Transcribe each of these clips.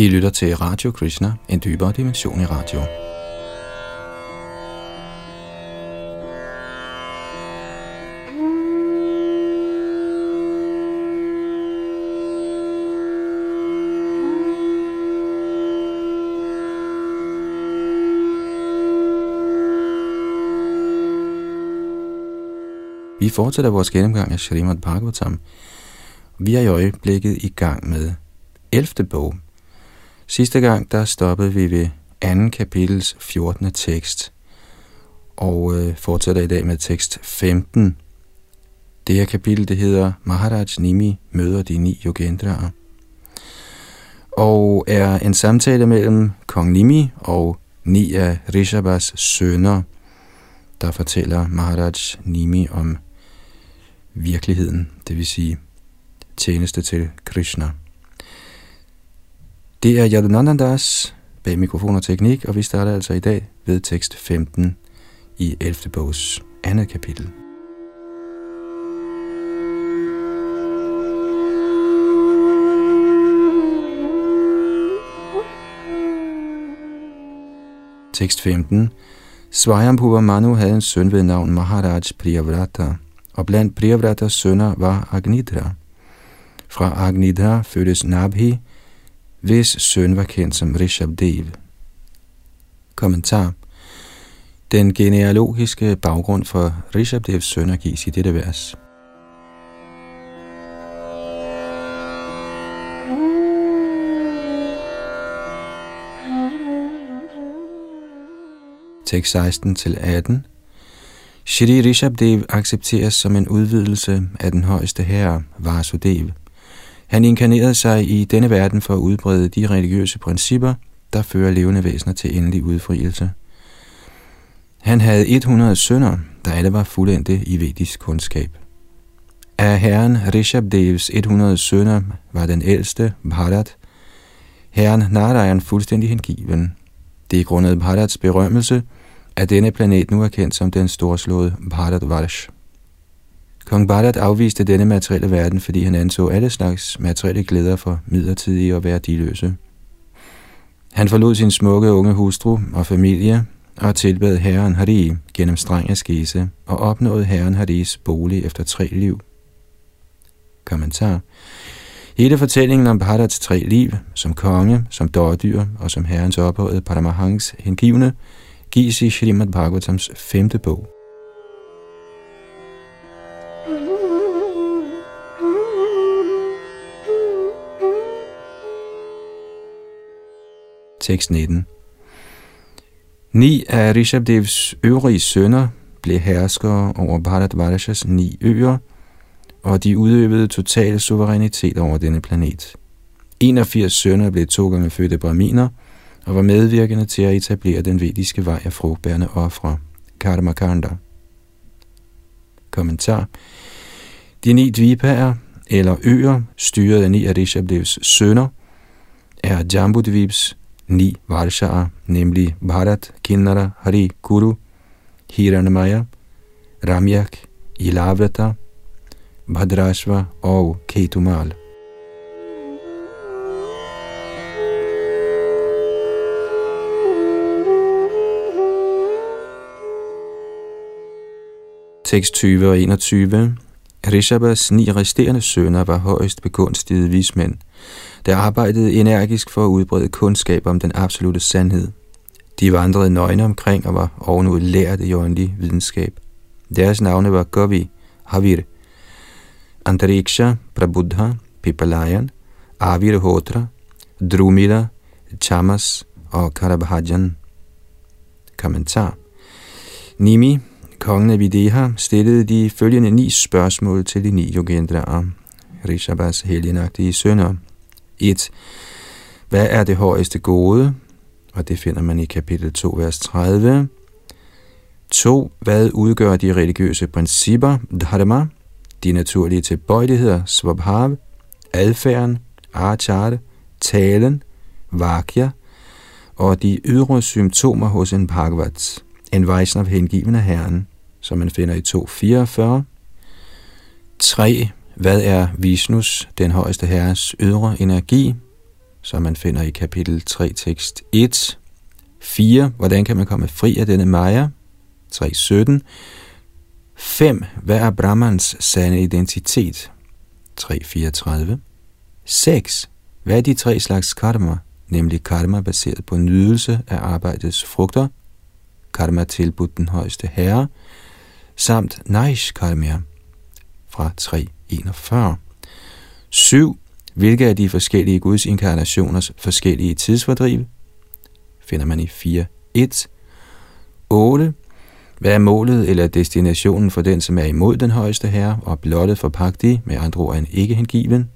I lytter til Radio Krishna, en dybere dimension i radio. Vi fortsætter vores gennemgang af Srimad Bhagavatam. Vi er i øjeblikket i gang med 11. bog. Sidste gang, der stoppede vi ved anden kapitels 14. tekst, og øh, fortsætter i dag med tekst 15. Det her kapitel, det hedder Maharaj Nimi møder de ni yogendraer, og er en samtale mellem kong Nimi og ni af Rishabhas sønner, der fortæller Maharaj Nimi om virkeligheden, det vil sige tjeneste til Krishna. Det er Yadunandandas bag mikrofon og teknik, og vi starter altså i dag ved tekst 15 i 11. bogs andet kapitel. Tekst 15. Svajampuva Manu havde en søn ved navn Maharaj Priyavrata, og blandt Priyavratas sønner var Agnidra. Fra Agnidra fødtes Nabhi, hvis søn var kendt som Rishabdev. Kommentar Den genealogiske baggrund for Rishabdevs sønner gives i dette vers. Tekst 16 til 18 Shri Rishabdev accepteres som en udvidelse af den højeste herre, Vasudev. Han inkarnerede sig i denne verden for at udbrede de religiøse principper, der fører levende væsener til endelig udfrielse. Han havde 100 sønner, der alle var fuldendte i vedisk kundskab. Af herren Rishabdevs 100 sønner var den ældste, Bharat, herren Narayan fuldstændig hengiven. Det er grundet Bharats berømmelse, at denne planet nu er kendt som den storslåede Bharat Varsh. Kong Bharat afviste denne materielle verden, fordi han anså alle slags materielle glæder for midlertidige og værdiløse. Han forlod sin smukke unge hustru og familie og tilbad herren Hari gennem streng askese og opnåede herren Haris bolig efter tre liv. Kommentar Hele fortællingen om Bharats tre liv, som konge, som dårdyr og som herrens ophøjet Paramahans hengivne, gives i Srimad Bhagavatams femte bog. Tekst 19 Ni af Rishabdevs øvrige sønner blev herskere over Bharatvarashas ni øer, og de udøvede total suverænitet over denne planet. 81 sønner blev to gange fødte braminer, og var medvirkende til at etablere den vediske vej af frugtbærende ofre, Karmakanda. Kommentar De ni dvipaer, eller øer, styret af ni af Rishabdevs sønner, er Jambudvibs ni Varsha'a, nemlig Bharat, Kinnara, Hari, Kuru, Hiranamaya, Ramyak, Ilavrata, Bhadrashva og Ketumal. Tekst 20 og 21. Rishabas ni resterende sønner var højst begunstigede vismænd, der arbejdede energisk for at udbrede kundskab om den absolute sandhed. De vandrede nøgne omkring og var ovenud lært i åndelig videnskab. Deres navne var Govi, Havir, Antariksha, Prabuddha, Pipalayan, Avir Hotra, Drumila, Chamas og Karabhajan. Kommentar Nimi, kongen af Videha, stillede de følgende ni spørgsmål til de ni yogendraer, Rishabhas helgenagtige sønner. 1. Hvad er det højeste gode? Og det finder man i kapitel 2, vers 30. 2. Hvad udgør de religiøse principper, dharma, de naturlige tilbøjeligheder, svabhav, adfærden, achara, talen, vakya og de ydre symptomer hos en bhagavat, en Vaisnav hengiven af Herren, som man finder i 2.44. 3. Hvad er Vishnus, den højeste herres ydre energi? som man finder i kapitel 3, tekst 1. 4. Hvordan kan man komme fri af denne Maya? 3.17. 5. Hvad er Brahmans sande identitet? 3.34. 6. Hvad er de tre slags karma? Nemlig karma baseret på nydelse af arbejdets frugter, karma tilbudt den højeste herre, samt naish karma fra 3.41. 7. Hvilke af de forskellige Guds inkarnationers forskellige tidsfordriv? Finder man i 4.1. 8. Hvad er målet eller destinationen for den, som er imod den højeste herre og blottet for pagti, med andre ord en ikke hengiven?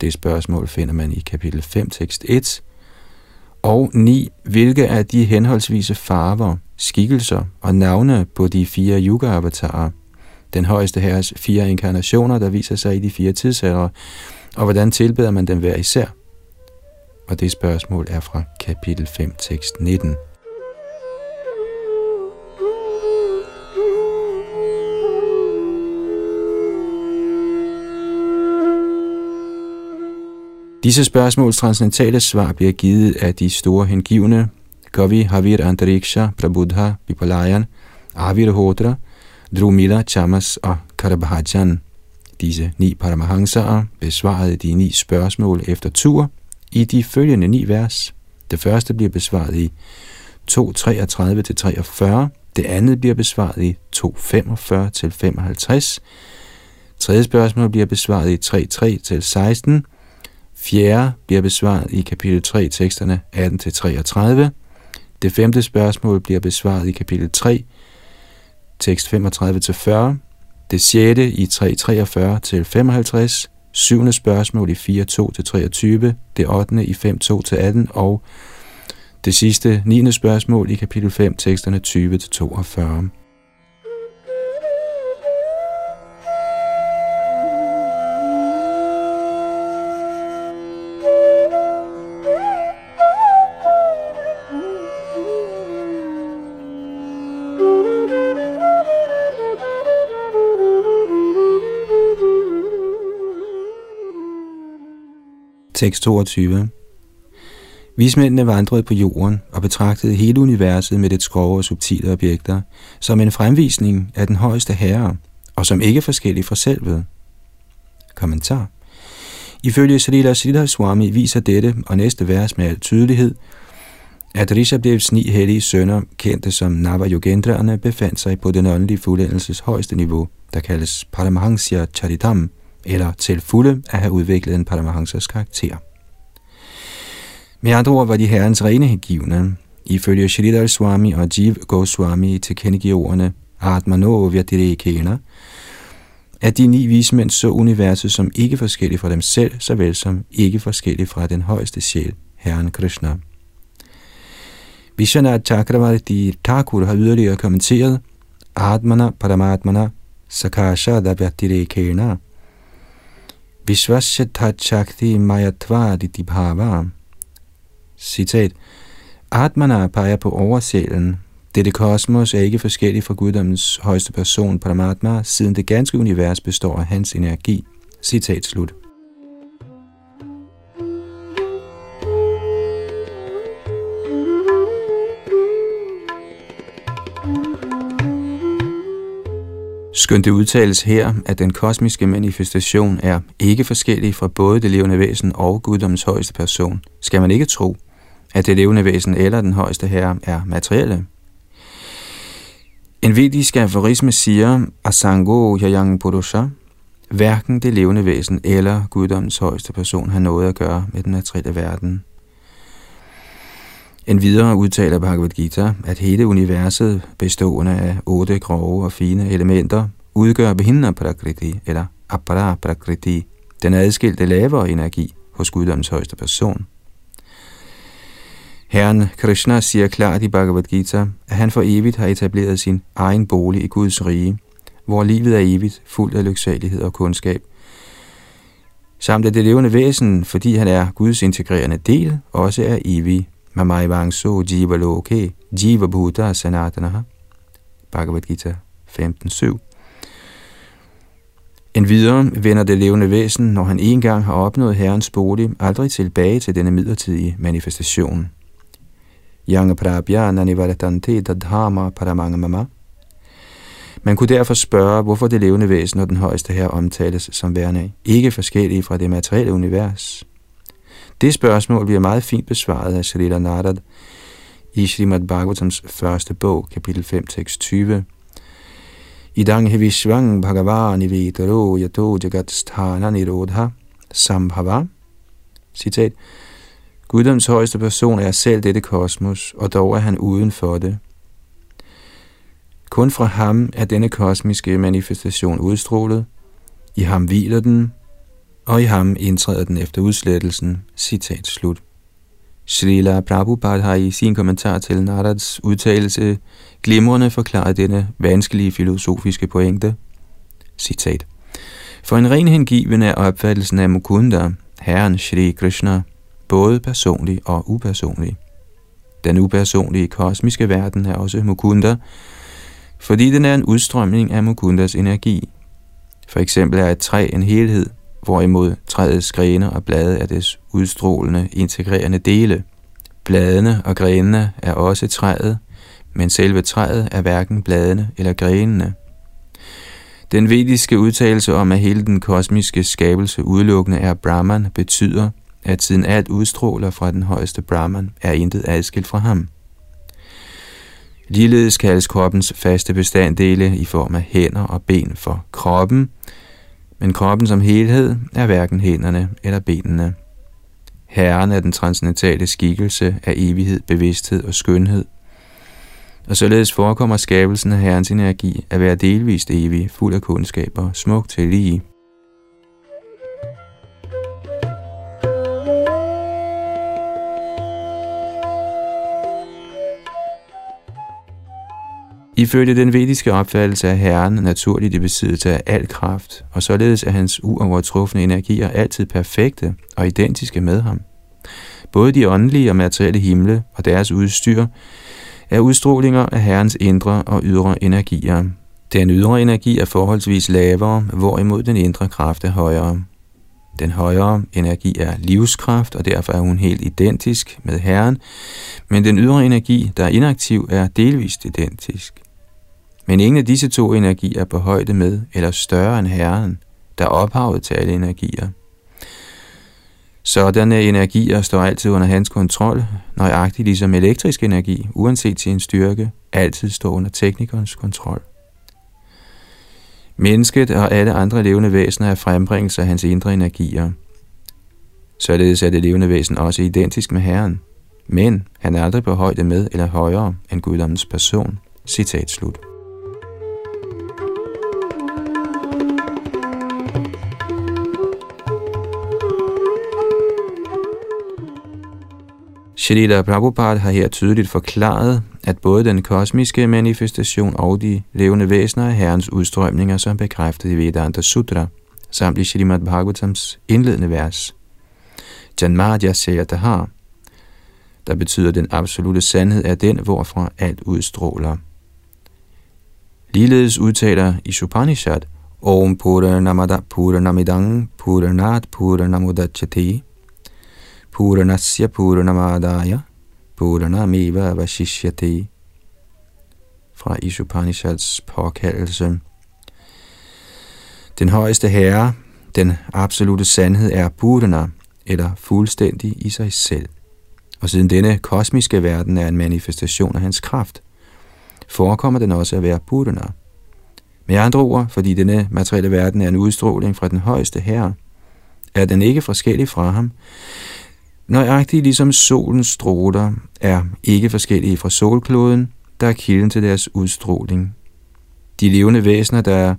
Det spørgsmål finder man i kapitel 5, tekst 1. Og 9. Hvilke af de henholdsvise farver, skikkelser og navne på de fire yuga-avatarer, den højeste herres fire inkarnationer, der viser sig i de fire tidsalder, og hvordan tilbeder man dem hver især? Og det spørgsmål er fra kapitel 5, tekst 19. Disse spørgsmåls transcendentale svar bliver givet af de store hengivne Kavi Havir Antariksha Prabudha Vipalayan, Avir Hodra, Drumila Chamas og Karabhajan. Disse ni paramahansaer besvarede de ni spørgsmål efter tur i de følgende ni vers. Det første bliver besvaret i 2.33-43, det andet bliver besvaret i 2.45-55, tredje spørgsmål bliver besvaret i 3.3-16, Fjerde bliver besvaret i kapitel 3, teksterne 18-33. Det femte spørgsmål bliver besvaret i kapitel 3, tekst 35-40. Det sjette i 3.43-55. Syvende spørgsmål i 4.2-23. Det ottende i 5.2-18. Og det sidste, niende spørgsmål i kapitel 5, teksterne 20-42. 22. Vismændene vandrede på jorden og betragtede hele universet med det skrove og subtile objekter som en fremvisning af den højeste herre, og som ikke er forskellig fra selvet. Kommentar. Ifølge Srila Siddha Swami viser dette og næste vers med al tydelighed, at Rishabdevs ni hellige sønner, kendte som Navajogendraerne, befandt sig på den åndelige fuldendelses højeste niveau, der kaldes Paramahansa Charitam, eller til fulde at have udviklet en Paramahansas karakter. Med andre ord var de herrens rene hengivne. Ifølge Sridhar Swami og Jiv Goswami til ordene Atmano Vyatirikena, at de ni vismænd så universet som ikke forskelligt fra dem selv, såvel som ikke forskelligt fra den højeste sjæl, Herren Krishna. Vishwanath Chakravarti Thakur har yderligere kommenteret, Atmana Paramatmana Sakasha Vyatirikena – Vishvasya Shakti Mayatva Bhava. Citat. Atmana peger på oversjælen. Dette kosmos er ikke forskelligt fra guddommens højeste person, Paramatma, siden det ganske univers består af hans energi. Citat slut. Skønt det udtales her, at den kosmiske manifestation er ikke forskellig fra både det levende væsen og guddommens højeste person, skal man ikke tro, at det levende væsen eller den højeste herre er materielle. En vedisk aforisme siger, Asango Yayang Purusha, hverken det levende væsen eller guddommens højeste person har noget at gøre med den materielle verden. En videre udtaler Bhagavad Gita, at hele universet, bestående af otte grove og fine elementer, udgør Vihinna Prakriti eller Apara Prakriti, den adskilte lavere energi hos guddommens højeste person. Herren Krishna siger klart i Bhagavad Gita, at han for evigt har etableret sin egen bolig i Guds rige, hvor livet er evigt, fuldt af lyksalighed og kundskab, samt at det levende væsen, fordi han er Guds integrerende del, også er evig Vangso jiva loke jiva bhuta sanatanaha. Bhagavad Gita 15.7 En videre vender det levende væsen, når han engang har opnået herrens bolig, aldrig tilbage til denne midlertidige manifestation. Yang prabhya nanivaratante dadhama paramangamama. Man kunne derfor spørge, hvorfor det levende væsen og den højeste her omtales som værende ikke forskellige fra det materielle univers. Det spørgsmål bliver meget fint besvaret af Srila Narad i Srimad Bhagavatams første bog, kapitel 5, tekst 20. Idang hevishvang bhagavani vidaro yato jagat sthana nirodha sambhava. Citat. Guddoms højeste person er selv dette kosmos, og dog er han uden for det. Kun fra ham er denne kosmiske manifestation udstrålet. I ham hviler den, og i ham indtræder den efter udslettelsen. Citat slut. Srila Prabhupada har i sin kommentar til Narads udtalelse glimrende forklaret denne vanskelige filosofiske pointe. Citat. For en ren hengiven er opfattelsen af Mukunda, Herren Shri Krishna, både personlig og upersonlig. Den upersonlige kosmiske verden er også Mukunda, fordi den er en udstrømning af Mukundas energi. For eksempel er et træ en helhed, hvorimod træets grene og blade er dets udstrålende, integrerende dele. Bladene og grenene er også træet, men selve træet er hverken bladene eller grenene. Den vediske udtalelse om, at hele den kosmiske skabelse udelukkende er Brahman, betyder, at siden alt udstråler fra den højeste Brahman, er intet adskilt fra ham. Ligeledes kaldes kroppens faste bestanddele i form af hænder og ben for kroppen, men kroppen som helhed er hverken hænderne eller benene. Herren er den transcendentale skikkelse af evighed, bevidsthed og skønhed. Og således forekommer skabelsen af Herrens energi at være delvist evig, fuld af kundskaber, smuk til lige. Ifølge den vediske opfattelse er Herren naturligt i besiddelse af al kraft, og således er hans uovertrufne energier altid perfekte og identiske med ham. Både de åndelige og materielle himle og deres udstyr er udstrålinger af Herrens indre og ydre energier. Den ydre energi er forholdsvis lavere, hvorimod den indre kraft er højere. Den højere energi er livskraft, og derfor er hun helt identisk med Herren, men den ydre energi, der er inaktiv, er delvist identisk. Men ingen af disse to energier er på højde med eller større end Herren, der er ophavet til alle energier. Sådanne energier står altid under hans kontrol, nøjagtigt ligesom elektrisk energi, uanset sin styrke, altid står under teknikernes kontrol. Mennesket og alle andre levende væsener er frembringelser af hans indre energier. Således er det levende væsen også identisk med Herren, men han er aldrig på højde med eller højere end guddommens person. Citat slut. Shalila Prabhupada har her tydeligt forklaret, at både den kosmiske manifestation og de levende væsener er Herrens udstrømninger, som bekræftet i Vedanta Sutra, samt i Shrimad Bhagavatams indledende vers. Janmadya har, der betyder den absolute sandhed er den, hvorfra alt udstråler. Ligeledes udtaler i Upanishad, Om Pura Namada Pura Namidang Pura Nat Pura Namudachati, Puranasya Puranamadaya Puranamiva Vashishyate fra Isupanishads påkaldelse. Den højeste herre, den absolute sandhed er Purana, eller fuldstændig i sig selv. Og siden denne kosmiske verden er en manifestation af hans kraft, forekommer den også at være Purana. Med andre ord, fordi denne materielle verden er en udstråling fra den højeste herre, er den ikke forskellig fra ham, Nøjagtigt ligesom solens stråler er ikke forskellige fra solkloden, der er kilden til deres udstråling. De levende væsener, der er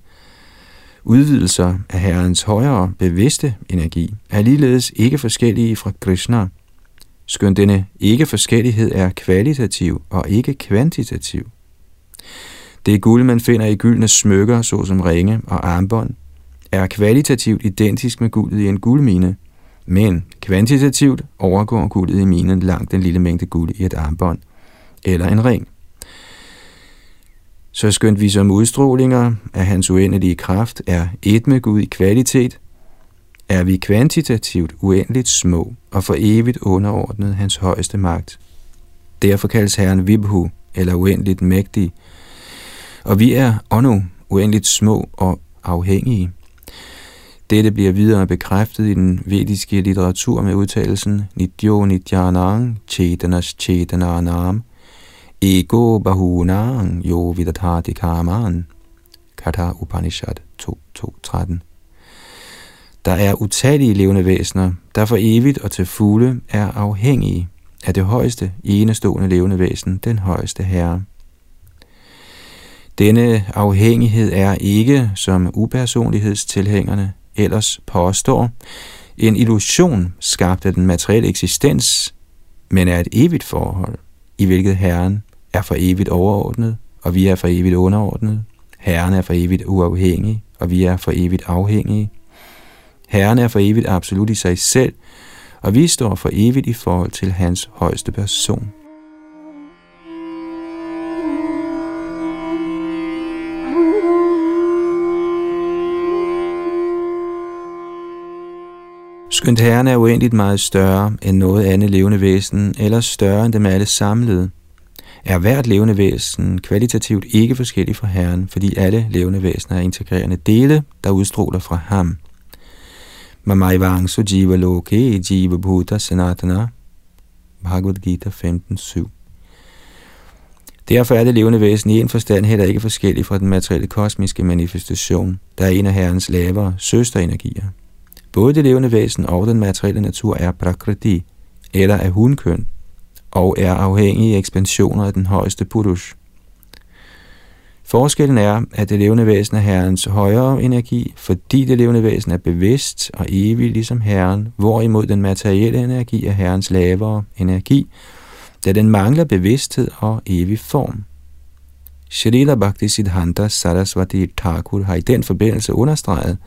udvidelser af Herrens højere bevidste energi, er ligeledes ikke forskellige fra Krishna, skønt denne ikke-forskellighed er kvalitativ og ikke kvantitativ. Det guld, man finder i gyldne smykker, såsom ringe og armbånd, er kvalitativt identisk med guldet i en guldmine – men kvantitativt overgår guldet i minen langt den lille mængde guld i et armbånd eller en ring. Så skønt vi som udstrålinger af hans uendelige kraft er et med Gud i kvalitet, er vi kvantitativt uendeligt små og for evigt underordnet hans højeste magt. Derfor kaldes Herren Vibhu, eller uendeligt mægtig, og vi er åndu uendeligt små og afhængige. Dette bliver videre bekræftet i den vediske litteratur med udtalelsen Nidyo Nidyanang Chetanas Chetananam Ego Bahunang Yo Vidathati Kaman Katha Upanishad 2.2.13 Der er utallige levende væsener, der for evigt og til fulde er afhængige af det højeste, enestående levende væsen, den højeste herre. Denne afhængighed er ikke, som upersonlighedstilhængerne ellers påstår, en illusion skabt af den materielle eksistens, men er et evigt forhold, i hvilket Herren er for evigt overordnet, og vi er for evigt underordnet. Herren er for evigt uafhængig, og vi er for evigt afhængige. Herren er for evigt absolut i sig selv, og vi står for evigt i forhold til hans højeste person. Skønt Herren er uendeligt meget større end noget andet levende væsen, eller større end dem alle samlede, er hvert levende væsen kvalitativt ikke forskellig fra Herren, fordi alle levende væsener er integrerende dele, der udstråler fra ham. Vang Jiva Loke Jiva Bhuta Sanatana Bhagavad Gita 15.7 Derfor er det levende væsen i en forstand heller ikke forskellig fra den materielle kosmiske manifestation, der er en af Herrens lavere søsterenergier. Både det levende væsen og den materielle natur er prakriti, eller er hunkøn, og er afhængige af ekspansioner af den højeste purush. Forskellen er, at det levende væsen er Herrens højere energi, fordi det levende væsen er bevidst og evig ligesom Herren, hvorimod den materielle energi er Herrens lavere energi, da den mangler bevidsthed og evig form. Shrila Bhakti Siddhanta Saraswati Thakur har i den forbindelse understreget,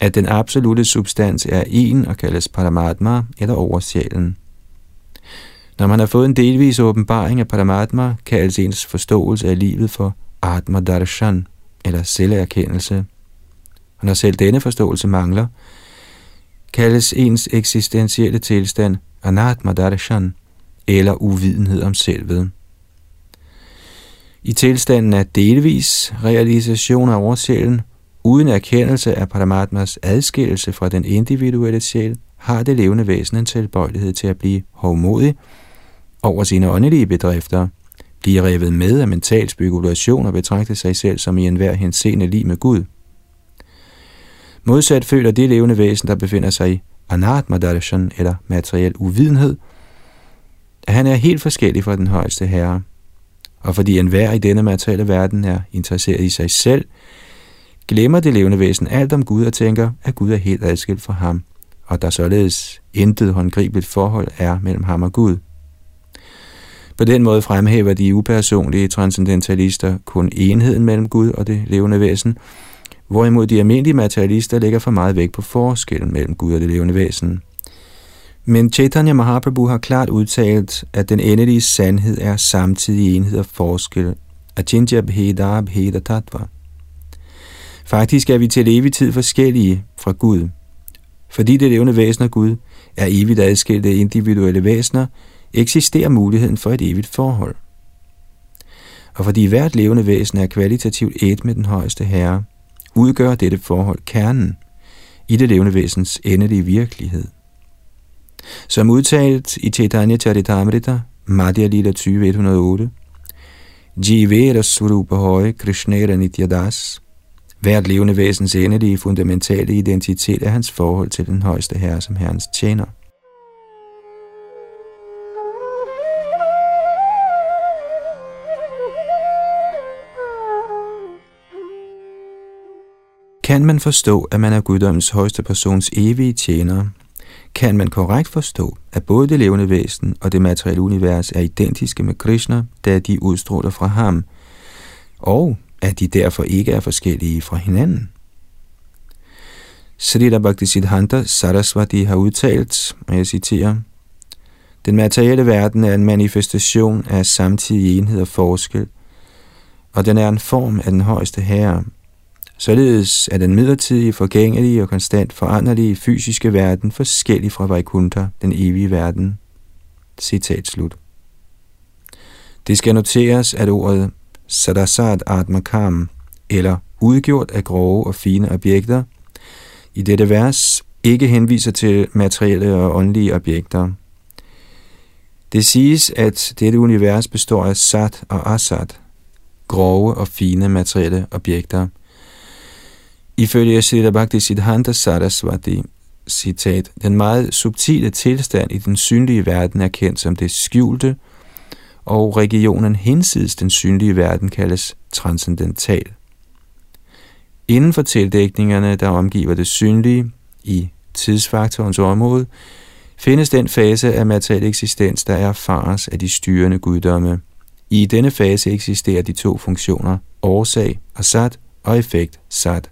at den absolute substans er en og kaldes Paramatma eller oversjælen. Når man har fået en delvis åbenbaring af Paramatma, kaldes altså ens forståelse af livet for Atma Darshan eller selverkendelse. Og når selv denne forståelse mangler, kaldes ens eksistentielle tilstand Anatma Darshan eller uvidenhed om selvet. I tilstanden af delvis realisation af oversjælen Uden erkendelse af Paramatmas adskillelse fra den individuelle sjæl, har det levende væsen en tilbøjelighed til at blive hovmodig over sine åndelige bedrifter, blive revet med af mental spekulation og betragte sig selv som i enhver henseende lig med Gud. Modsat føler det levende væsen, der befinder sig i Anatma Darshan, eller materiel uvidenhed, at han er helt forskellig fra den højeste herre. Og fordi enhver i denne materielle verden er interesseret i sig selv, glemmer det levende væsen alt om Gud og tænker, at Gud er helt adskilt fra ham, og der således intet håndgribeligt forhold er mellem ham og Gud. På den måde fremhæver de upersonlige transcendentalister kun enheden mellem Gud og det levende væsen, hvorimod de almindelige materialister lægger for meget vægt på forskellen mellem Gud og det levende væsen. Men Chaitanya Mahaprabhu har klart udtalt, at den endelige sandhed er samtidig enhed og forskel. Achintya Bheda Bheda Tattva. Faktisk er vi til evig tid forskellige fra Gud. Fordi det levende væsen af Gud er evigt adskilte individuelle væsener, eksisterer muligheden for et evigt forhold. Og fordi hvert levende væsen er kvalitativt et med den højeste herre, udgør dette forhold kernen i det levende væsens endelige virkelighed. Som udtalt i Chaitanya Charitamrita, Madhya Lila 20.108, Jivera Surupa Høje Krishnera Nityadas, Hvert levende væsens endelige fundamentale identitet er hans forhold til den højeste herre som herrens tjener. Kan man forstå, at man er guddommens højeste persons evige tjener, kan man korrekt forstå, at både det levende væsen og det materielle univers er identiske med Krishna, da de udstråler fra ham, og at de derfor ikke er forskellige fra hinanden. Srila Bhaktisiddhanta Saraswati har udtalt, og jeg citerer, Den materielle verden er en manifestation af samtidig enhed og forskel, og den er en form af den højeste herre. Således er den midlertidige, forgængelige og konstant foranderlige fysiske verden forskellig fra Vaikuntha, den evige verden. Citat slut. Det skal noteres, at ordet Sadasat Atmakam, eller udgjort af grove og fine objekter, i dette vers ikke henviser til materielle og åndelige objekter. Det siges, at dette univers består af sat og asat, grove og fine materielle objekter. Ifølge Srila Bhakti Siddhanta Saraswati, citat, den meget subtile tilstand i den synlige verden er kendt som det skjulte, og regionen hinsides den synlige verden kaldes transcendental. Inden for tildækningerne, der omgiver det synlige i tidsfaktorens område, findes den fase af materiel eksistens, der erfares af de styrende guddomme. I denne fase eksisterer de to funktioner, årsag og sat og effekt sat.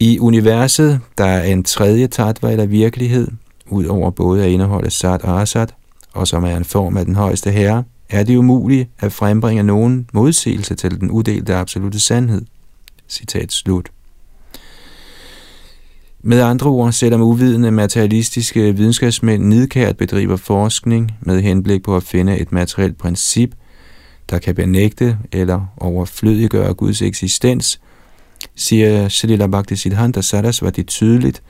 I universet, der er en tredje tatva eller virkelighed, ud over både at indeholde sat og asat, og som er en form af den højeste herre, er det umuligt at frembringe nogen modsigelse til den uddelte absolute sandhed. Citat slut. Med andre ord, selvom uvidende materialistiske videnskabsmænd nidkært bedriver forskning med henblik på at finde et materielt princip, der kan benægte eller overflødiggøre Guds eksistens, siger Shalila Bhakti Siddhanta Sarasvati tydeligt,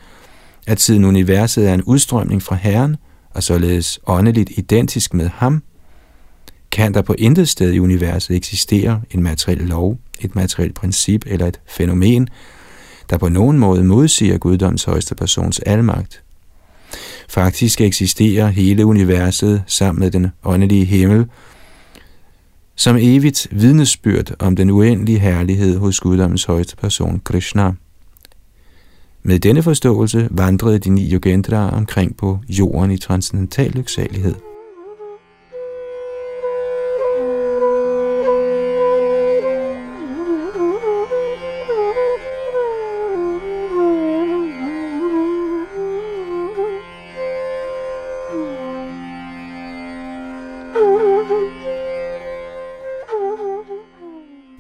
at siden universet er en udstrømning fra Herren, og således åndeligt identisk med ham, kan der på intet sted i universet eksistere en materiel lov, et materielt princip eller et fænomen, der på nogen måde modsiger guddoms højeste persons almagt. Faktisk eksisterer hele universet sammen med den åndelige himmel, som evigt vidnesbyrd om den uendelige herlighed hos guddommens højeste person, Krishna. Med denne forståelse vandrede de ni yogendraer omkring på jorden i transcendental lyksalighed.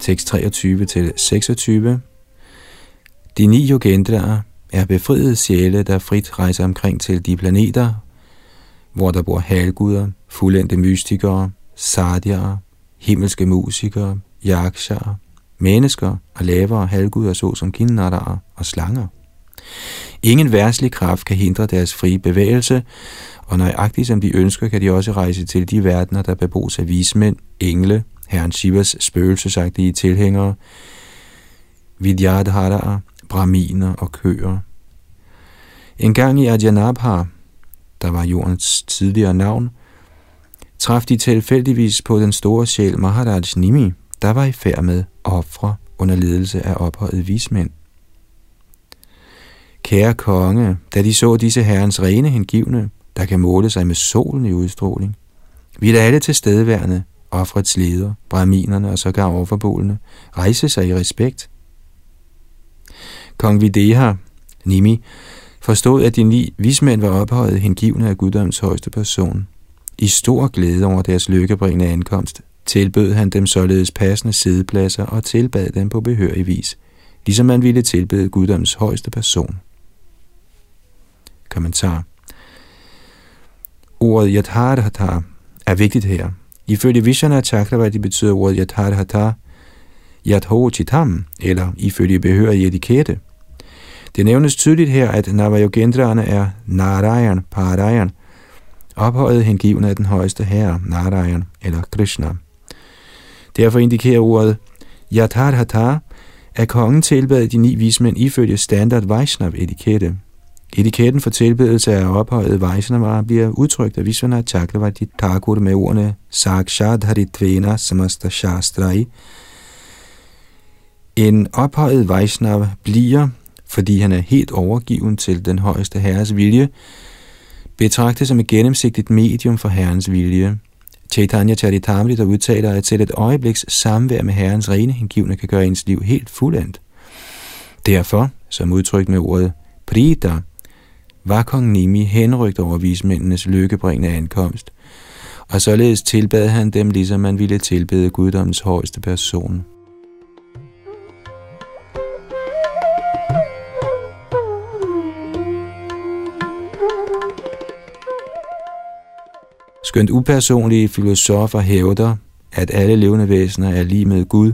Tekst 23 til 26. De ni yogendraer er befriede sjæle, der frit rejser omkring til de planeter, hvor der bor halguder, fuldendte mystikere, sardjere, himmelske musikere, yakshaer, mennesker og lavere halguder såsom kinnadarer og slanger. Ingen værtslig kraft kan hindre deres frie bevægelse, og nøjagtigt som de ønsker, kan de også rejse til de verdener, der bebos af vismænd, engle, herren Shivas spøgelsesagtige tilhængere, Vidyadharaer, braminer og køer. En gang i Adjanabha, der var jordens tidligere navn, traf de tilfældigvis på den store sjæl Maharaj Nimi, der var i færd med ofre under ledelse af ophøjet vismænd. Kære konge, da de så disse herrens rene hengivne, der kan måle sig med solen i udstråling, ville alle tilstedeværende offrets leder, braminerne og sågar overforbålene, rejse sig i respekt. Kong Videha, Nimi, forstod, at de ni vismænd var ophøjet hengivne af guddoms højeste person. I stor glæde over deres lykkebringende ankomst, tilbød han dem således passende sidepladser og tilbad dem på behørig vis, ligesom man ville tilbede guddoms højeste person. Kommentar Ordet Yatharhata er vigtigt her, Ifølge Vishana Chakravati betyder ordet Yatharhata Yadho Chitam, eller ifølge behørig etikette. Det nævnes tydeligt her, at Navayogendraerne er Narayan, Parayan, ophøjet hengivne af den højeste herre, Narayan eller Krishna. Derfor indikerer ordet Yatharhatha, at kongen tilbad de ni vismænd ifølge standard Vaishnav-etikette. Etiketten for tilbedelse af ophøjet Vaishnava bliver udtrykt af Vishwanath Chakravarti Thakur med ordene Sakshadharitvena Samasta Shastrai. En ophøjet Vaishnava bliver, fordi han er helt overgiven til den højeste herres vilje, betragtes som et gennemsigtigt medium for herrens vilje. Chaitanya Charitamrita udtaler, at selv et øjebliks samvær med herrens rene hengivne kan gøre ens liv helt fuldendt. Derfor, som udtrykt med ordet Prita, var kong Nimi henrygt over vismændenes lykkebringende ankomst, og således tilbad han dem, ligesom man ville tilbede guddommens højeste person. Skønt upersonlige filosofer hævder, at alle levende væsener er lige med Gud,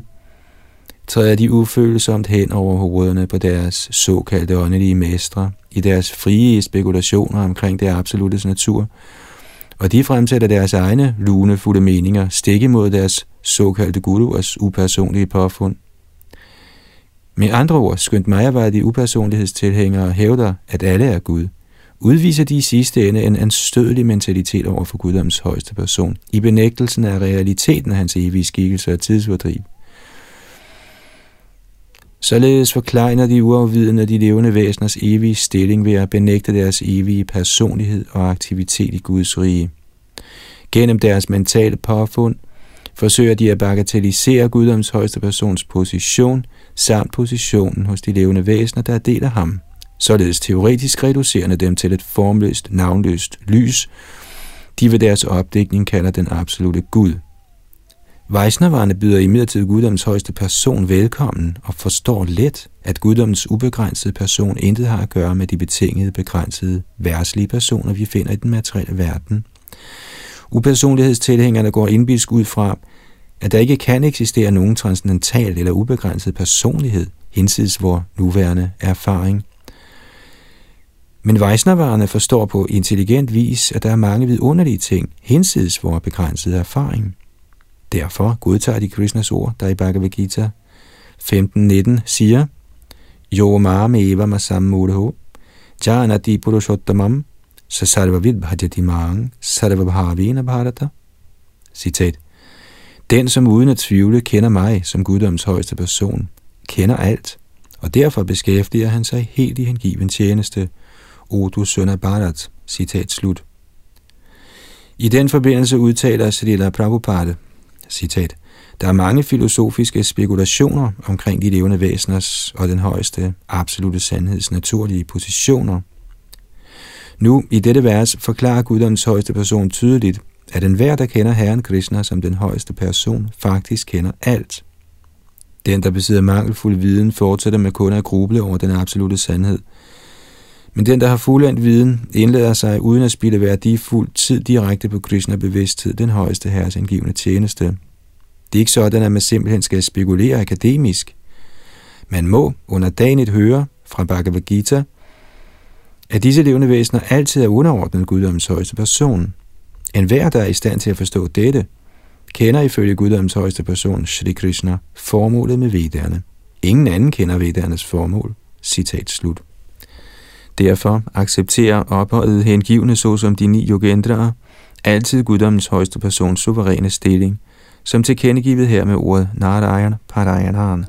træder de ufølsomt hen over hovederne på deres såkaldte åndelige mestre i deres frie spekulationer omkring det absolutes natur, og de fremsætter deres egne lunefulde meninger stik imod deres såkaldte guruers upersonlige påfund. Med andre ord, skønt de upersonlighedstilhængere hævder, at alle er Gud, udviser de i sidste ende en anstødelig mentalitet over for Guddoms højeste person, i benægtelsen af realiteten af hans evige skikkelse og tidsfordriv. Således forkleiner de uafvidende de levende væseners evige stilling ved at benægte deres evige personlighed og aktivitet i Guds rige. Gennem deres mentale påfund forsøger de at bagatellisere Guddoms højeste persons position samt positionen hos de levende væsener, der deler ham. Således teoretisk reducerende dem til et formløst, navnløst lys, de ved deres opdækning kalder den absolute Gud. Vejsnervarne byder imidlertid guddommens højeste person velkommen og forstår let, at guddommens ubegrænsede person intet har at gøre med de betingede, begrænsede, værtslige personer, vi finder i den materielle verden. Upersonlighedstilhængerne går indbisk ud fra, at der ikke kan eksistere nogen transcendental eller ubegrænset personlighed, hinsides vor nuværende erfaring. Men Weisnervarerne forstår på intelligent vis, at der er mange vidunderlige ting, hinsides vores begrænsede erfaring. Derfor godtager de Krishnas ord, der i Bhagavad Gita 15.19 siger, Yo mame eva masam mudho, janati purushottamam, så sarva vidbhajati mang, sarva bhavina bharata. Citat. Den, som uden at tvivle kender mig som guddoms højeste person, kender alt, og derfor beskæftiger han sig helt i hengiven tjeneste. O du søn af Bharat. Citat slut. I den forbindelse udtaler Srila Prabhupada, citat, der er mange filosofiske spekulationer omkring de levende væseners og den højeste absolute sandheds naturlige positioner. Nu, i dette vers, forklarer Guddoms højeste person tydeligt, at enhver, der kender Herren Krishna som den højeste person, faktisk kender alt. Den, der besidder mangelfuld viden, fortsætter med kun at gruble over den absolute sandhed. Men den, der har fuldendt viden, indlader sig uden at spille værdifuld tid direkte på Krishna-bevidsthed, den højeste herres angivende tjeneste. Det er ikke sådan, at man simpelthen skal spekulere akademisk. Man må underdanigt høre fra Bhagavad Gita, at disse levende væsener altid er underordnet guddoms højeste person. En hver, der er i stand til at forstå dette, kender ifølge guddoms højeste person, Shri Krishna, formålet med vedderne. Ingen anden kender veddernes formål. Citat slut. Derfor accepterer ophøjet hengivne såsom de ni yogendraer altid guddommens højeste persons suveræne stilling, som tilkendegivet her med ordet Narayan Parayanan.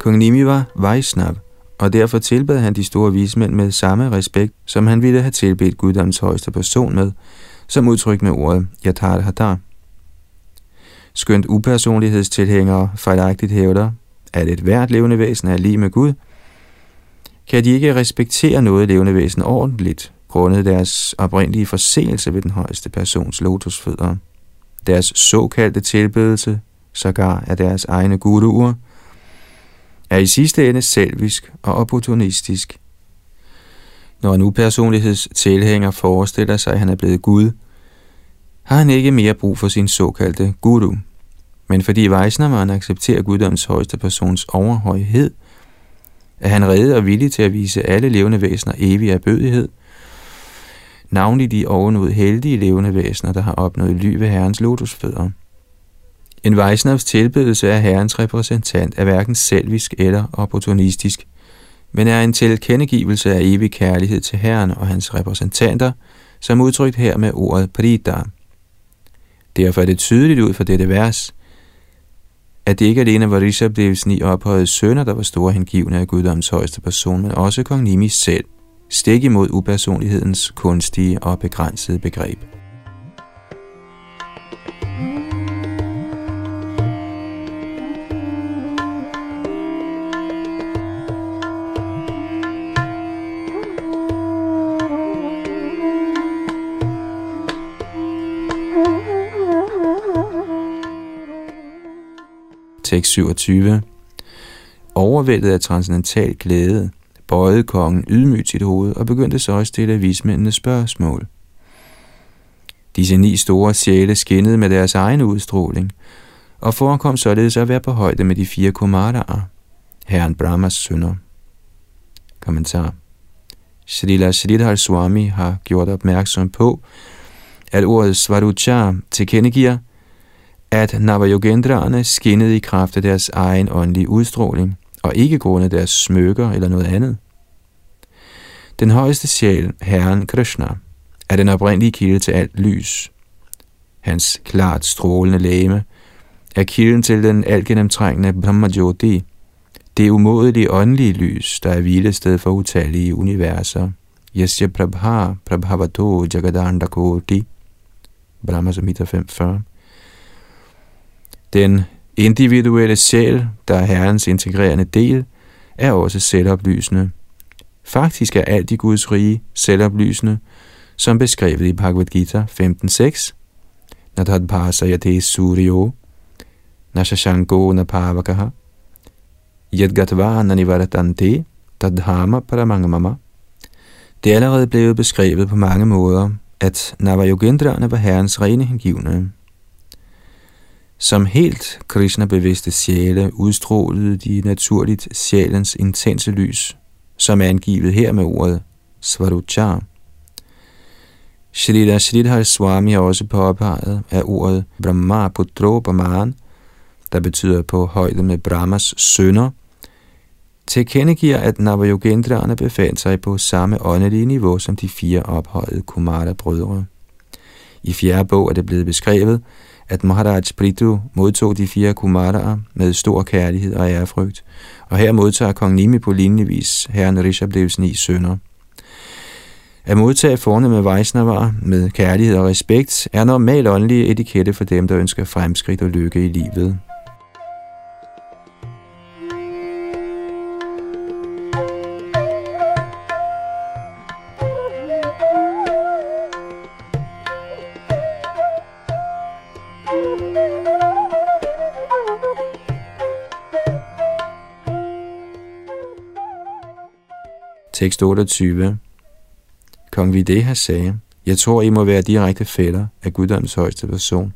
Kong Nimi var Vaishnav, og derfor tilbad han de store vismænd med samme respekt, som han ville have tilbedt guddoms højeste person med, som udtryk med ordet Yatar Hadar. Skønt upersonlighedstilhængere fejlagtigt hævder, at et hvert levende væsen er lige med Gud, kan de ikke respektere noget levende væsen ordentligt, grundet deres oprindelige forseelse ved den højeste persons lotusfødder. Deres såkaldte tilbedelse, sågar af deres egne guruer, er i sidste ende selvisk og opportunistisk. Når en upersonlighedstilhænger forestiller sig, at han er blevet Gud, har han ikke mere brug for sin såkaldte guru. Men fordi Weisnermann accepterer guddoms højeste persons overhøjhed, er han reddet og villig til at vise alle levende væsener evig erbødighed, navnlig de ovenud heldige levende væsener, der har opnået ly ved Herrens lotusfødder. En Vaisnavs tilbedelse af Herrens repræsentant er hverken selvisk eller opportunistisk, men er en tilkendegivelse af evig kærlighed til Herren og hans repræsentanter, som udtrykt her med ordet Prita. Derfor er det tydeligt ud fra dette vers, at det ikke alene var Rishabdevs ni ophøjede sønner, der var store hengivne af guddoms højeste person, men også kong Nimi selv, stik imod upersonlighedens kunstige og begrænsede begreb. Tekst 27. Overvældet af transcendental glæde, bøjede kongen ydmygt sit hoved og begyndte så at stille vismændene spørgsmål. Disse ni store sjæle skinnede med deres egen udstråling, og forekom således at være på højde med de fire kumaraer, herren Brahmas sønner. Kommentar Srila Sridhar Swami har gjort opmærksom på, at ordet Svarucha tilkendegiver, at Navayogendraerne skinnede i kraft af deres egen åndelige udstråling, og ikke grundet deres smykker eller noget andet. Den højeste sjæl, Herren Krishna, er den oprindelige kilde til alt lys. Hans klart strålende læme er kilden til den altgennemtrængende Brahmajoti, det umådelige åndelige lys, der er hvilested for utallige universer. Yasya Prabha Prabhavato Jagadanda Koti Brahma Samhita 540 den individuelle sjæl, der er Herrens integrerende del, er også selvoplysende. Faktisk er alt i Guds rige selvoplysende, som beskrevet i Bhagavad Gita 15.6. Nadhad Bhasayate Suryo Nashashanko Napavakaha Yadgatva Nanivaratante Tadhama Paramangamama Det er allerede blevet beskrevet på mange måder, at Navayogendrane var herrens rene hengivne. Som helt Krishna-bevidste sjæle udstrålede de naturligt sjælens intense lys, som er angivet her med ordet Svaruchar. Shrita Shridhar Swami har også påpeget at ordet Brahma Putro Brahman, der betyder på højde med Brahmas sønner, tilkendegiver, at Navayogendraerne befandt sig på samme åndelige niveau som de fire ophøjede Kumara-brødre. I fjerde bog er det blevet beskrevet, at Maharaj Prithu modtog de fire Kumaraer med stor kærlighed og ærefrygt, og her modtager kong Nimi på lignende vis herren Rishabdevs ni sønner. At modtage forne med Vaisnavar med kærlighed og respekt er normal åndelig etikette for dem, der ønsker fremskridt og lykke i livet. Tekst 28. Kong Videha sagde, Jeg tror, I må være direkte fælder af guddoms højeste person,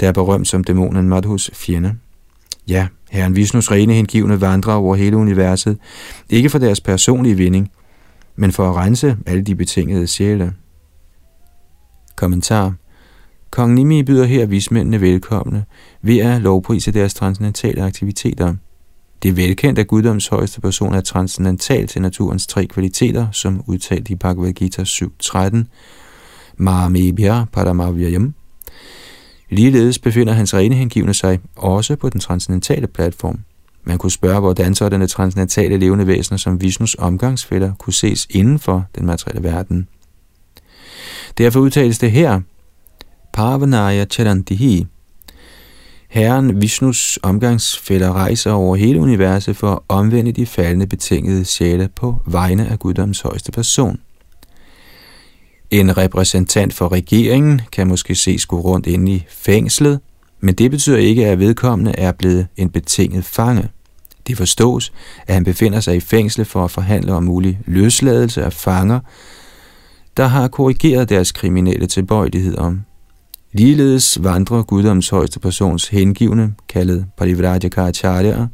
der er berømt som dæmonen Madhus fjende. Ja, herren Vishnus rene hengivne vandrer over hele universet, ikke for deres personlige vinding, men for at rense alle de betingede sjæle. Kommentar Kong Nimi byder her vismændene velkomne ved at lovprise deres transcendentale aktiviteter – det er velkendt, at guddoms højeste person er transcendental til naturens tre kvaliteter, som udtalt i Bhagavad Gita 7.13, Mahamebhya Paramavyayam. Ligeledes befinder hans rene hengivne sig også på den transcendentale platform. Man kunne spørge, hvordan sådanne transcendentale levende væsener som Vishnus omgangsfælder kunne ses inden for den materielle verden. Derfor udtales det her, Parvanaya Charantihi, Herren Vishnus omgangsfælder rejser over hele universet for at omvende de faldende betingede sjæle på vegne af guddoms højeste person. En repræsentant for regeringen kan måske ses gå rundt inde i fængslet, men det betyder ikke, at vedkommende er blevet en betinget fange. Det forstås, at han befinder sig i fængslet for at forhandle om mulig løsladelse af fanger, der har korrigeret deres kriminelle tilbøjelighed om Ligeledes vandrer guddoms højeste persons hengivne, kaldet Parivrajaka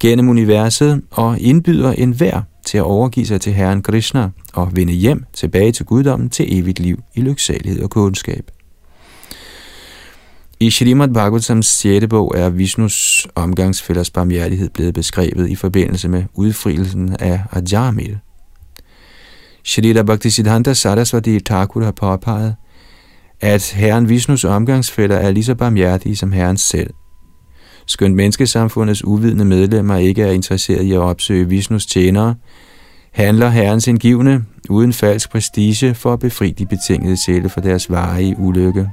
gennem universet og indbyder enhver til at overgive sig til Herren Krishna og vende hjem tilbage til guddommen til evigt liv i lyksalighed og kundskab. I Srimad Bhagavatams 6. bog er Vishnus omgangsfælders barmhjertighed blevet beskrevet i forbindelse med udfrielsen af Ajamil. Shrita Bhaktisiddhanta Saraswati Thakur har påpeget, at herren Vishnus omgangsfælder er lige så barmhjertige som herren selv. Skønt menneskesamfundets uvidende medlemmer ikke er interesseret i at opsøge Vishnus tjenere, handler herrens indgivende uden falsk prestige for at befri de betingede sjæle for deres varige ulykke.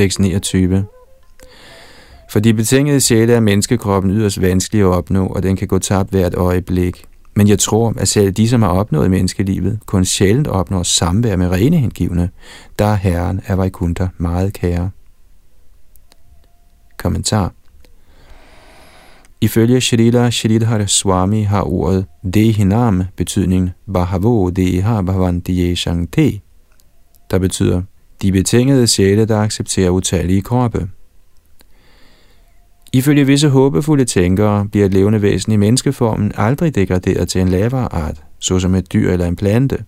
Tekst 29 For de betingede sjæle er menneskekroppen yderst vanskelig at opnå, og den kan gå tabt hvert øjeblik. Men jeg tror, at selv de, som har opnået menneskelivet, kun sjældent opnår samvær med rene hengivne, der er Herren er Vajkunta meget kære. Kommentar Ifølge Shrila Shridhar Swami har ordet Dehinam betydning Bahavo Deha Bhavanti Shangte, der betyder de betingede sjæle, der accepterer utallige kroppe. Ifølge visse håbefulde tænkere bliver et levende væsen i menneskeformen aldrig degraderet til en lavere art, såsom et dyr eller en plante.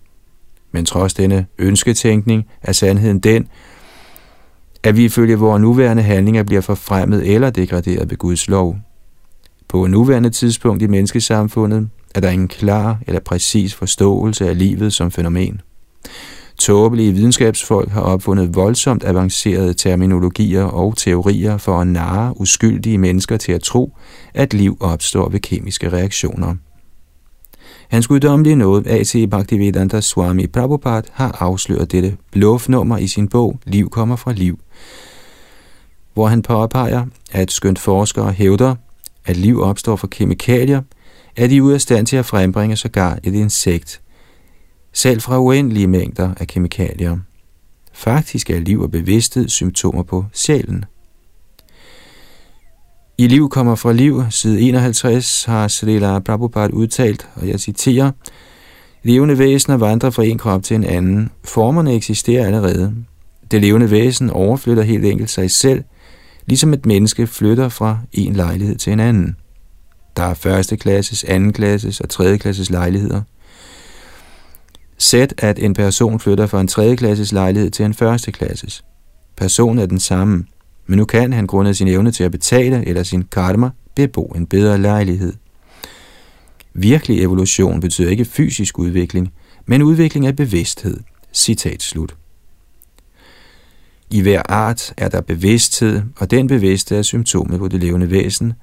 Men trods denne ønsketænkning er sandheden den, at vi ifølge vores nuværende handlinger bliver forfremmet eller degraderet ved Guds lov. På nuværende tidspunkt i menneskesamfundet er der ingen klar eller præcis forståelse af livet som fænomen. Tåbelige videnskabsfolk har opfundet voldsomt avancerede terminologier og teorier for at narre uskyldige mennesker til at tro, at liv opstår ved kemiske reaktioner. Hans guddommelige nåde, A.C. Bhaktivedanta Swami Prabhupada, har afsløret dette bluffnummer i sin bog Liv kommer fra liv, hvor han påpeger, at skønt forskere hævder, at liv opstår fra kemikalier, er de ude af stand til at frembringe sågar et insekt, selv fra uendelige mængder af kemikalier. Faktisk er liv og bevidsthed symptomer på sjælen. I liv kommer fra liv, side 51, har Srila Prabhupada udtalt, og jeg citerer, Levende væsener vandrer fra en krop til en anden. Formerne eksisterer allerede. Det levende væsen overflytter helt enkelt sig selv, ligesom et menneske flytter fra en lejlighed til en anden. Der er første klasses, anden klasses og tredje klasses lejligheder. Sæt, at en person flytter fra en tredje klasses lejlighed til en første klasses. Personen er den samme, men nu kan han grundet sin evne til at betale eller sin karma bebo en bedre lejlighed. Virkelig evolution betyder ikke fysisk udvikling, men udvikling af bevidsthed. Citat slut. I hver art er der bevidsthed, og den bevidsthed er symptomet på det levende væsen,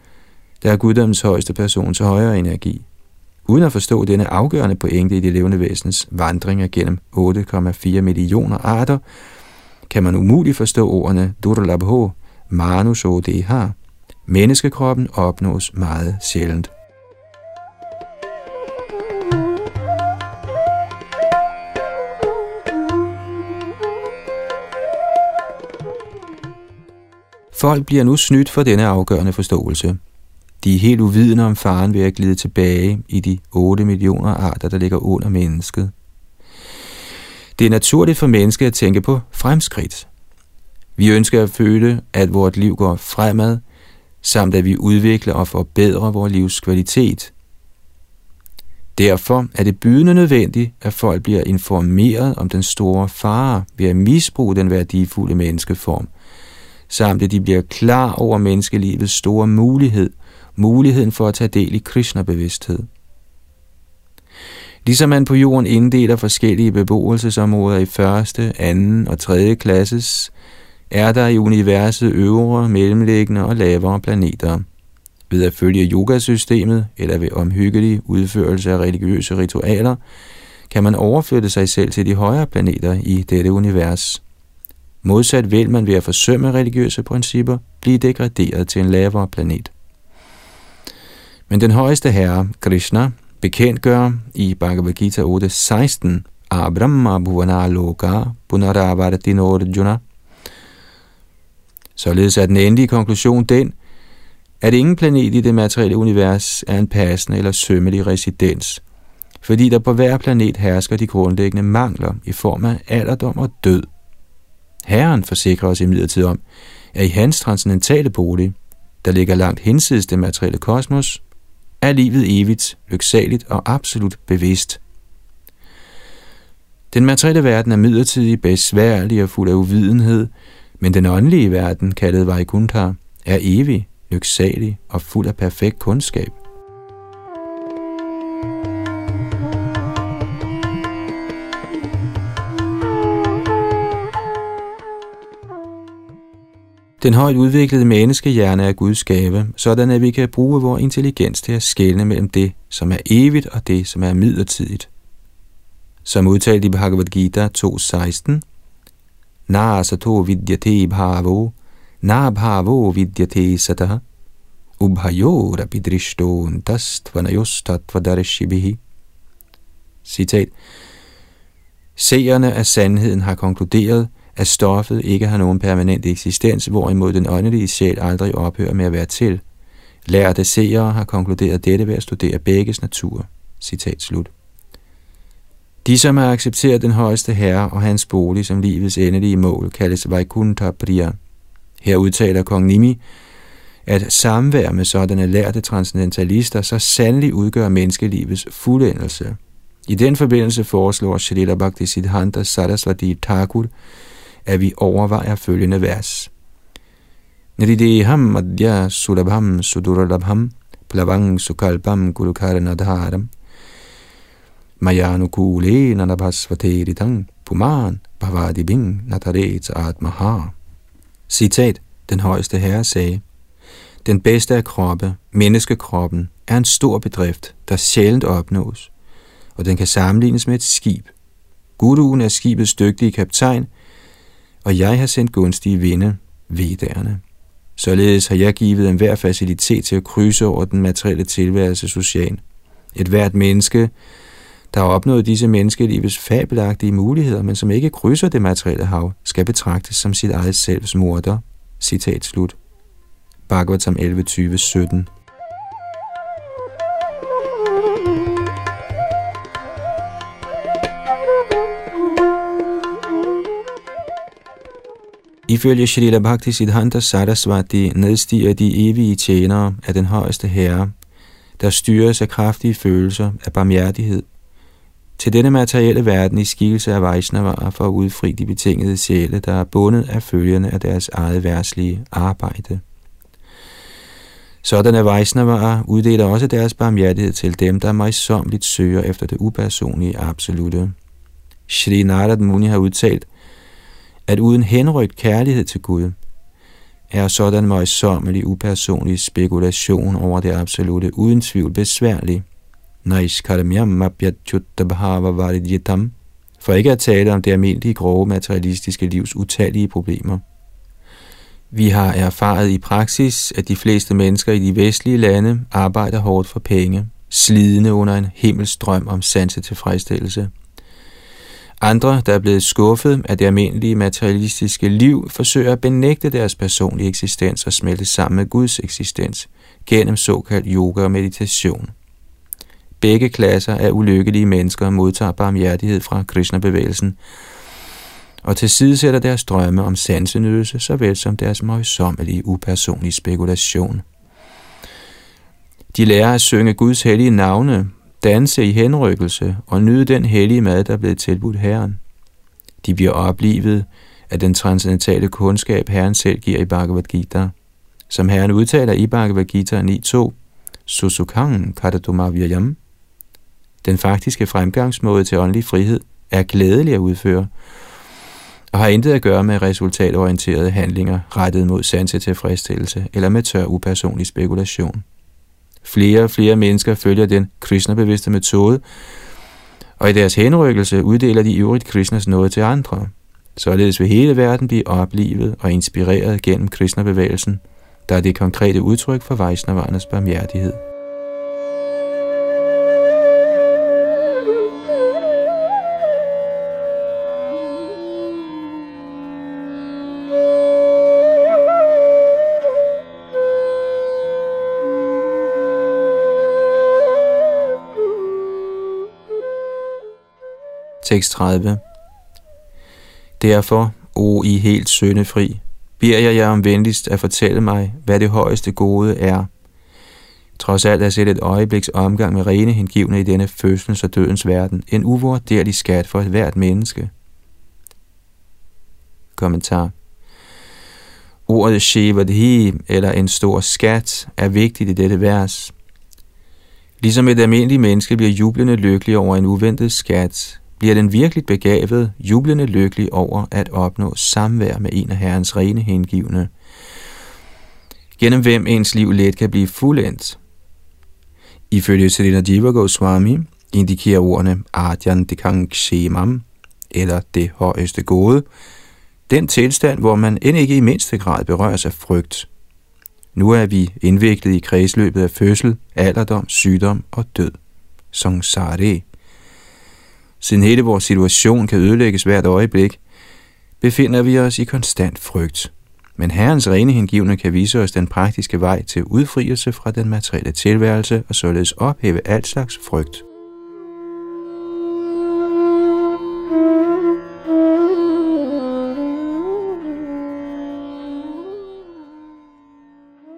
der er guddommens højeste persons højere energi. Uden at forstå denne afgørende pointe i det levende væsens vandringer gennem 8,4 millioner arter, kan man umuligt forstå ordene Durlabho, Manusho Deha. Menneskekroppen opnås meget sjældent. Folk bliver nu snydt for denne afgørende forståelse. De er helt uvidende om faren ved at glide tilbage i de 8 millioner arter, der ligger under mennesket. Det er naturligt for mennesket at tænke på fremskridt. Vi ønsker at føle, at vores liv går fremad, samt at vi udvikler og forbedrer vores livskvalitet. Derfor er det bydende nødvendigt, at folk bliver informeret om den store fare ved at misbruge den værdifulde menneskeform, samt at de bliver klar over menneskelivets store mulighed muligheden for at tage del i Krishna-bevidsthed. Ligesom man på jorden inddeler forskellige beboelsesområder i første, anden og tredje klasses, er der i universet øvre, mellemliggende og lavere planeter. Ved at følge yogasystemet eller ved omhyggelig udførelse af religiøse ritualer, kan man overflytte sig selv til de højere planeter i dette univers. Modsat vil man ved at forsømme religiøse principper blive degraderet til en lavere planet. Men den højeste herre, Krishna, bekendtgør i Bhagavad Gita 8.16, Abrahma Bhuvana Loka Punaravarti Arjuna. Således er den endelige konklusion den, at ingen planet i det materielle univers er en passende eller sømmelig residens, fordi der på hver planet hersker de grundlæggende mangler i form af alderdom og død. Herren forsikrer os imidlertid om, at i hans transcendentale bolig, der ligger langt hinsides det materielle kosmos, er livet evigt, lyksaligt og absolut bevidst. Den materielle verden er midlertidig, besværlig og fuld af uvidenhed, men den åndelige verden, kaldet Vaikuntha, er evig, lyksalig og fuld af perfekt kundskab. Den højt udviklede menneskehjerne er Guds gave, sådan at vi kan bruge vores intelligens til at skelne mellem det, som er evigt og det, som er midlertidigt. Som udtalt i Bhagavad Gita 2.16, Nasato vidyate bhavo, na bhavo vidyate sataha, ubhayo rapidrishto tastvanayos. Citat. Seerne af sandheden har konkluderet, at stoffet ikke har nogen permanent eksistens, hvorimod den åndelige sjæl aldrig ophører med at være til. Lærte seere har konkluderet dette ved at studere begges natur. Citat slut. De, som har accepteret den højeste herre og hans bolig som livets endelige mål, kaldes Vaikuntha Priya. Her udtaler kong Nimi, at samvær med sådanne lærte transcendentalister så sandelig udgør menneskelivets fuldendelse. I den forbindelse foreslår Shalila Bhakti Siddhanta Saraswati Thakur, at vi overvejer følgende vers. Nrideham adya sulabham suduralabham plavang sukalpam gurukaranadharam Mayanukule nanabhasvateritang puman bhavadibing nataret atmaha. Citat, den højeste herre sagde, den bedste af kroppe, menneskekroppen, er en stor bedrift, der sjældent opnås, og den kan sammenlignes med et skib. Guruen er skibets dygtige kaptajn, og jeg har sendt gunstige vinde, vedderne. Således har jeg givet en hver facilitet til at krydse over den materielle tilværelse social. Et hvert menneske, der har opnået disse menneskelivets fabelagtige muligheder, men som ikke krydser det materielle hav, skal betragtes som sit eget selvs morder. Citat slut. Bhagavatam 11.20.17 Ifølge Srila Bhakti Siddhanta Saraswati nedstiger de evige tjenere af den højeste herre, der styres af kraftige følelser af barmhjertighed, til denne materielle verden i skikkelse af Vaishnavaer for at udfri de betingede sjæle, der er bundet af følgerne af deres eget værtslige arbejde. Sådanne Vaishnavaer uddeler også deres barmhjertighed til dem, der møjsommeligt søger efter det upersonlige absolute. Shri Narad Muni har udtalt, at uden henrygt kærlighed til Gud, er sådan møjsommelig upersonlig spekulation over det absolute uden tvivl besværlig. For ikke at tale om det almindelige grove materialistiske livs utallige problemer. Vi har erfaret i praksis, at de fleste mennesker i de vestlige lande arbejder hårdt for penge, slidende under en himmelstrøm om sanse tilfredsstillelse – andre, der er blevet skuffet af det almindelige materialistiske liv, forsøger at benægte deres personlige eksistens og smelte sammen med Guds eksistens gennem såkaldt yoga og meditation. Begge klasser af ulykkelige mennesker modtager barmhjertighed fra Krishna-bevægelsen og tilsidesætter deres drømme om sansenydelse, såvel som deres møjsommelige upersonlige spekulation. De lærer at synge Guds hellige navne, danse i henrykkelse og nyde den hellige mad, der er blevet tilbudt Herren. De bliver oplivet af den transcendentale kundskab, Herren selv giver i Bhagavad Gita. Som Herren udtaler i Bhagavad Gita 9.2, Susukang Katadumavyayam. Den faktiske fremgangsmåde til åndelig frihed er glædelig at udføre, og har intet at gøre med resultatorienterede handlinger rettet mod sanse tilfredsstillelse eller med tør upersonlig spekulation. Flere og flere mennesker følger den Krishna-bevidste metode, og i deres henrykkelse uddeler de øvrigt Krishnas noget til andre. Således vil hele verden blive oplivet og inspireret gennem Krishna-bevægelsen, der er det konkrete udtryk for Vaishnavaernes barmhjertighed. Tekst 30 Derfor, o I helt søndefri, beder jeg jer om venligst at fortælle mig, hvad det højeste gode er. Trods alt er sætte et øjebliks omgang med rene hengivne i denne fødsels og dødens verden en uvurderlig skat for et hvert menneske. Kommentar Ordet Shivadhi, eller en stor skat, er vigtigt i dette vers. Ligesom et almindeligt menneske bliver jublende lykkelig over en uventet skat, bliver den virkelig begavet, jublende lykkelig over at opnå samvær med en af Herrens rene hengivne, gennem hvem ens liv let kan blive fuldendt. Ifølge Selina Jiva Goswami indikerer ordene Adyan Dekang Shemam, eller det højeste gode, Den tilstand, hvor man end ikke i mindste grad berøres af frygt. Nu er vi indviklet i kredsløbet af fødsel, alderdom, sygdom og død. Sangsare. Siden hele vores situation kan ødelægges hvert øjeblik, befinder vi os i konstant frygt. Men Herrens rene hengivne kan vise os den praktiske vej til udfrielse fra den materielle tilværelse og således ophæve alt slags frygt.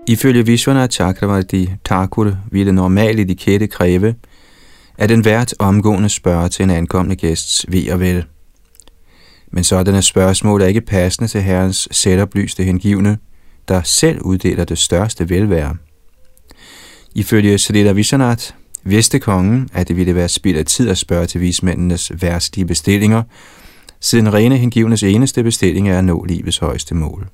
Ifølge Vishwanath Chakravarti Thakur ville normal etikette kræve, at en vært omgående spørger til en ankommende gæsts ved og vel. Men sådanne spørgsmål er ikke passende til herrens selvoplyste hengivne, der selv uddeler det største velvære. Ifølge Srila Vishanath vidste kongen, at det ville være spild af tid at spørge til vismændenes værste bestillinger, siden rene hengivnes eneste bestilling er at nå livets højeste mål.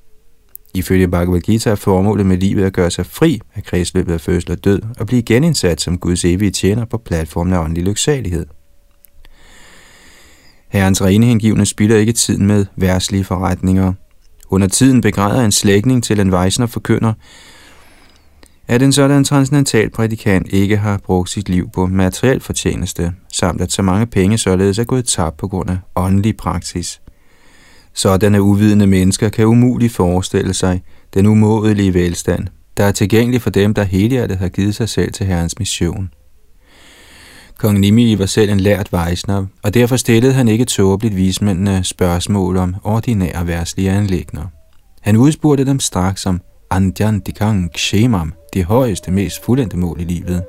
Ifølge Bhagavad Gita er formålet med livet at gøre sig fri af kredsløbet af fødsel og død og blive genindsat som Guds evige tjener på platformen af åndelig lyksalighed. Herrens rene hengivne spilder ikke tiden med værslige forretninger. Under tiden begræder en slægning til en vejsen og forkynder, at en sådan transcendental prædikant ikke har brugt sit liv på materiel fortjeneste, samt at så mange penge således er gået tabt på grund af åndelig praksis – Sådanne uvidende mennesker kan umuligt forestille sig den umådelige velstand, der er tilgængelig for dem, der helhjertet har givet sig selv til Herrens mission. Kong Nimi var selv en lært vejsner, og derfor stillede han ikke tåbeligt vismændene spørgsmål om ordinære værtslige anlægner. Han udspurgte dem straks om Andjan Dikang Kshemam, det højeste, mest fuldendte mål i livet.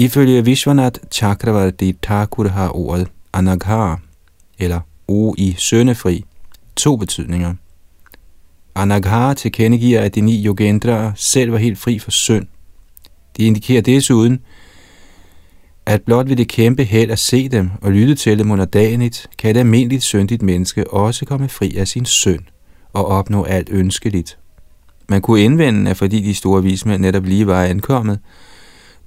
Ifølge Vishwanath Chakravarti Thakur har ordet anaghar, eller o i søndefri, to betydninger. Anaghar tilkendegiver, at de ni yogendraer selv var helt fri for synd. De indikerer desuden, at blot ved det kæmpe held at se dem og lytte til dem under dagenligt, kan et almindeligt syndigt menneske også komme fri af sin synd og opnå alt ønskeligt. Man kunne indvende, at fordi de store vismænd netop lige var ankommet,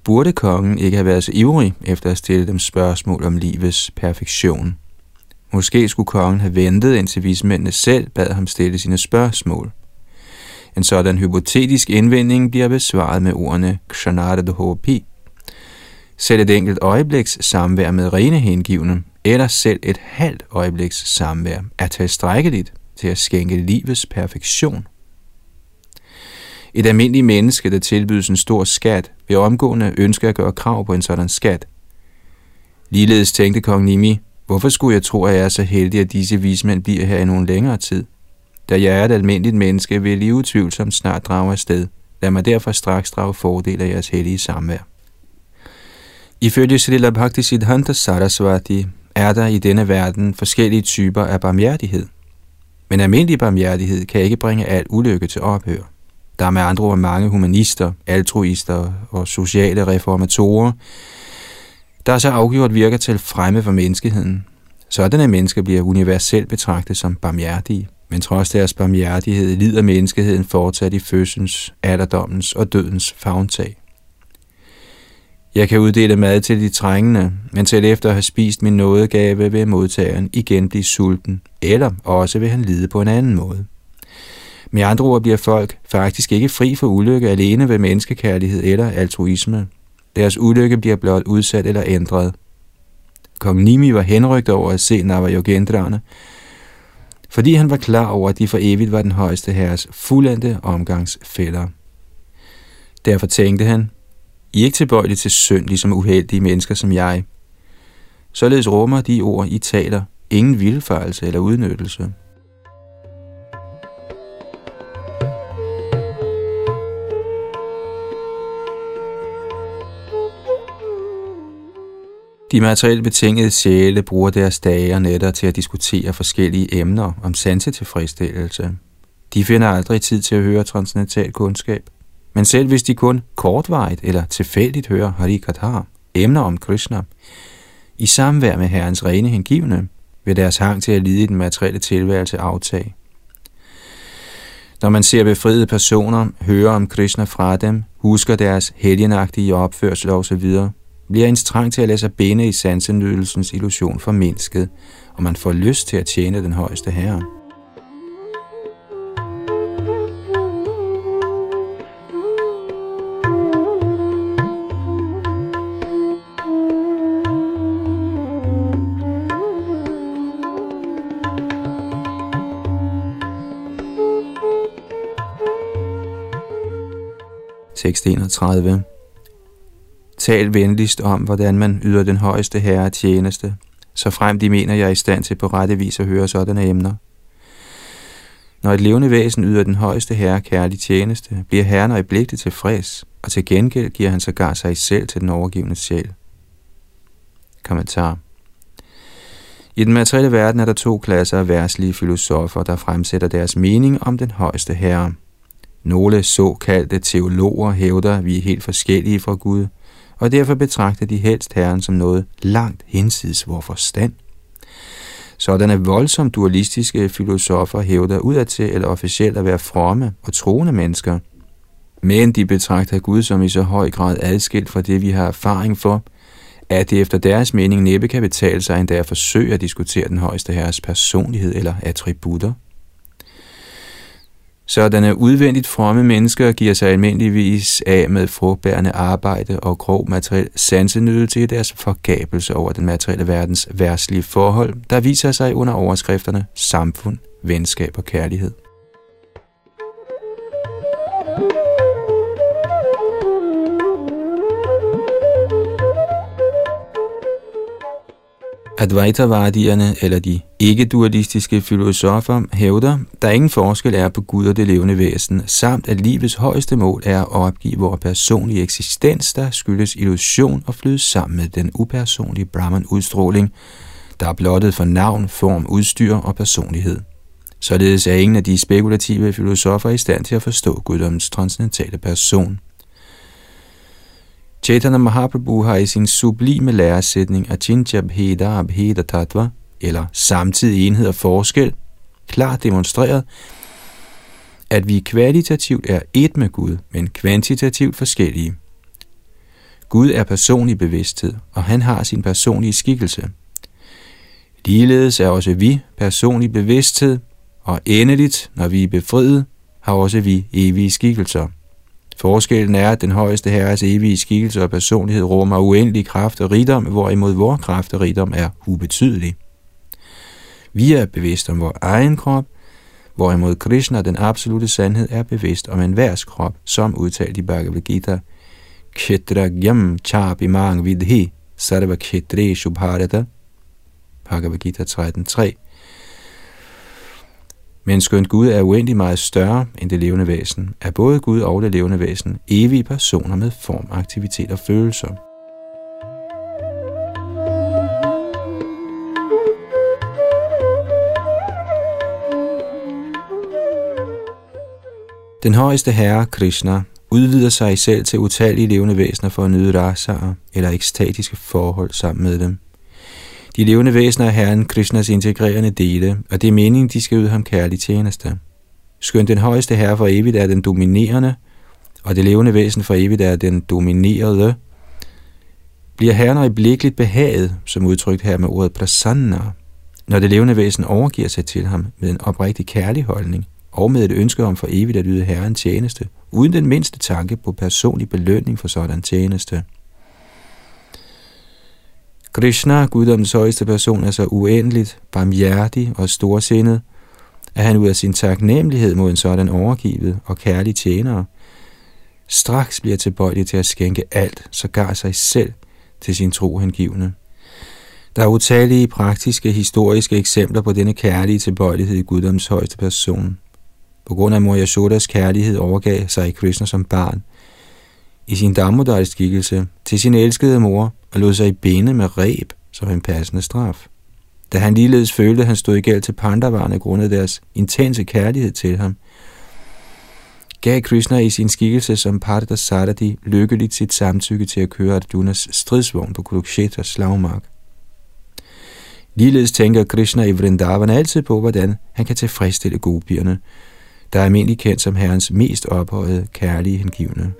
burde kongen ikke have været så ivrig efter at stille dem spørgsmål om livets perfektion. Måske skulle kongen have ventet, indtil vismændene selv bad ham stille sine spørgsmål. En sådan hypotetisk indvending bliver besvaret med ordene Kshanada Hopi. Selv et enkelt øjebliks samvær med rene hengivne, eller selv et halvt øjebliks samvær, er tilstrækkeligt til at skænke livets perfektion. Et almindeligt menneske, der tilbydes en stor skat, vil omgående ønske at gøre krav på en sådan skat. Ligeledes tænkte kong Nimi, hvorfor skulle jeg tro, at jeg er så heldig, at disse vismænd bliver her i nogen længere tid? Da jeg er et almindeligt menneske, vil jeg utvivlsomt snart drage afsted. Lad mig derfor straks drage fordel af jeres hellige samvær. Ifølge Srila Bhakti Siddhanta Saraswati er der i denne verden forskellige typer af barmhjertighed. Men almindelig barmhjertighed kan ikke bringe al ulykke til ophør. Der er med andre ord mange humanister, altruister og sociale reformatorer, der så afgjort virker til fremme for menneskeheden. Sådanne mennesker bliver universelt betragtet som barmhjertige, men trods deres barmhjertighed lider menneskeheden fortsat i fødsels, alderdommens og dødens fagntag. Jeg kan uddele mad til de trængende, men selv efter at have spist min nådegave vil modtageren igen blive sulten, eller også vil han lide på en anden måde. Med andre ord bliver folk faktisk ikke fri for ulykke alene ved menneskekærlighed eller altruisme. Deres ulykke bliver blot udsat eller ændret. Kong Nimi var henrygt over at se Navajogendrane, fordi han var klar over, at de for evigt var den højeste herres fuldendte omgangsfælder. Derfor tænkte han, I er ikke tilbøjelige til synd, ligesom uheldige mennesker som jeg. Således rummer de ord, I taler, ingen vilfarelse eller udnyttelse. De materielt betingede sjæle bruger deres dage og nætter til at diskutere forskellige emner om sansetilfredsstillelse. De finder aldrig tid til at høre transcendental kundskab. Men selv hvis de kun kortvarigt eller tilfældigt hører Harikatha, emner om Krishna, i samvær med Herrens rene hengivne, vil deres hang til at lide i den materielle tilværelse aftage. Når man ser befriede personer, hører om Krishna fra dem, husker deres helgenagtige opførsel osv., bliver ens trang til at lade sig binde i sansenydelsens illusion formindsket, og man får lyst til at tjene den højeste herre. 31. Tal venligst om, hvordan man yder den højeste herre tjeneste, så frem de mener, jeg er i stand til på rette vis at høre sådanne emner. Når et levende væsen yder den højeste herre kærlig tjeneste, bliver herren øjeblikket tilfreds, og til gengæld giver han sågar sig selv til den overgivende sjæl. Kommentar I den materielle verden er der to klasser af værslige filosofer, der fremsætter deres mening om den højeste herre – nogle såkaldte teologer hævder, at vi er helt forskellige fra Gud, og derfor betragter de helst Herren som noget langt hinsides vor forstand. Sådanne voldsomt dualistiske filosofer hævder udadtil eller officielt at være fromme og troende mennesker. Men de betragter Gud som i så høj grad adskilt fra det, vi har erfaring for, at det efter deres mening næppe kan betale sig endda at forsøge at diskutere den højeste herres personlighed eller attributter. Sådanne udvendigt fromme mennesker giver sig almindeligvis af med frugtbærende arbejde og grov materiel sansenydelse i deres forgabelse over den materielle verdens værtslige forhold, der viser sig under overskrifterne samfund, venskab og kærlighed. Advaita-vardierne eller de ikke-dualistiske filosofer hævder, der ingen forskel er på Gud og det levende væsen, samt at livets højeste mål er at opgive vores personlige eksistens, der skyldes illusion og flyde sammen med den upersonlige Brahman-udstråling, der er blottet for navn, form, udstyr og personlighed. Således er ingen af de spekulative filosofer i stand til at forstå guddommens transcendentale person. Chaitanya Mahaprabhu har i sin sublime læresætning Achincha Bheda Abheda Tattva, eller samtidig enhed og forskel, klart demonstreret, at vi kvalitativt er et med Gud, men kvantitativt forskellige. Gud er personlig bevidsthed, og han har sin personlige skikkelse. Ligeledes er også vi personlig bevidsthed, og endeligt, når vi er befriet, har også vi evige skikkelser. Forskellen er, at den højeste herres evige skikkelse og personlighed rummer uendelig kraft og rigdom, hvorimod vor kraft og rigdom er ubetydelig. Vi er bevidst om vores egen krop, hvorimod Krishna, den absolute sandhed, er bevidst om enhver krop, som udtalt i Bhagavad Gita, Kshetragyam chapimang vidhi sarva kshetre shubharata, Bhagavad Gita 13.3. Men skønt Gud er uendelig meget større end det levende væsen, er både Gud og det levende væsen evige personer med form, aktivitet og følelser. Den højeste herre, Krishna, udvider sig selv til utallige levende væsener for at nyde rasaer eller ekstatiske forhold sammen med dem. De levende væsener er Herren Krishnas integrerende dele, og det er meningen, de skal yde ham kærlig tjeneste. Skønt den højeste herre for evigt er den dominerende, og det levende væsen for evigt er den dominerede, bliver herren øjeblikkeligt behaget, som udtrykt her med ordet prasanna, når det levende væsen overgiver sig til ham med en oprigtig kærlig holdning, og med et ønske om for evigt at yde herren tjeneste, uden den mindste tanke på personlig belønning for sådan tjeneste. Krishna, guddommens højeste person, er så uendeligt, barmhjertig og storsindet, at han ud af sin taknemmelighed mod en sådan overgivet og kærlig tjener, straks bliver tilbøjelig til at skænke alt, så gar sig selv til sin trohengivne. Der er utallige praktiske historiske eksempler på denne kærlige tilbøjelighed i guddoms højeste person. På grund af Mor Yashodas kærlighed overgav sig i Krishna som barn, i sin dammodars skikkelse, til sin elskede mor, og lod sig i bene med reb som en passende straf. Da han ligeledes følte, at han stod i gæld til Pandavarne grundet deres intense kærlighed til ham, gav Krishna i sin skikkelse som Parda Saradi lykkeligt sit samtykke til at køre Arjunas stridsvogn på Kurukshetras slagmark. Ligeledes tænker Krishna i Vrindavan altid på, hvordan han kan tilfredsstille gopierne, der er almindelig kendt som Herrens mest ophøjede kærlige hengivne.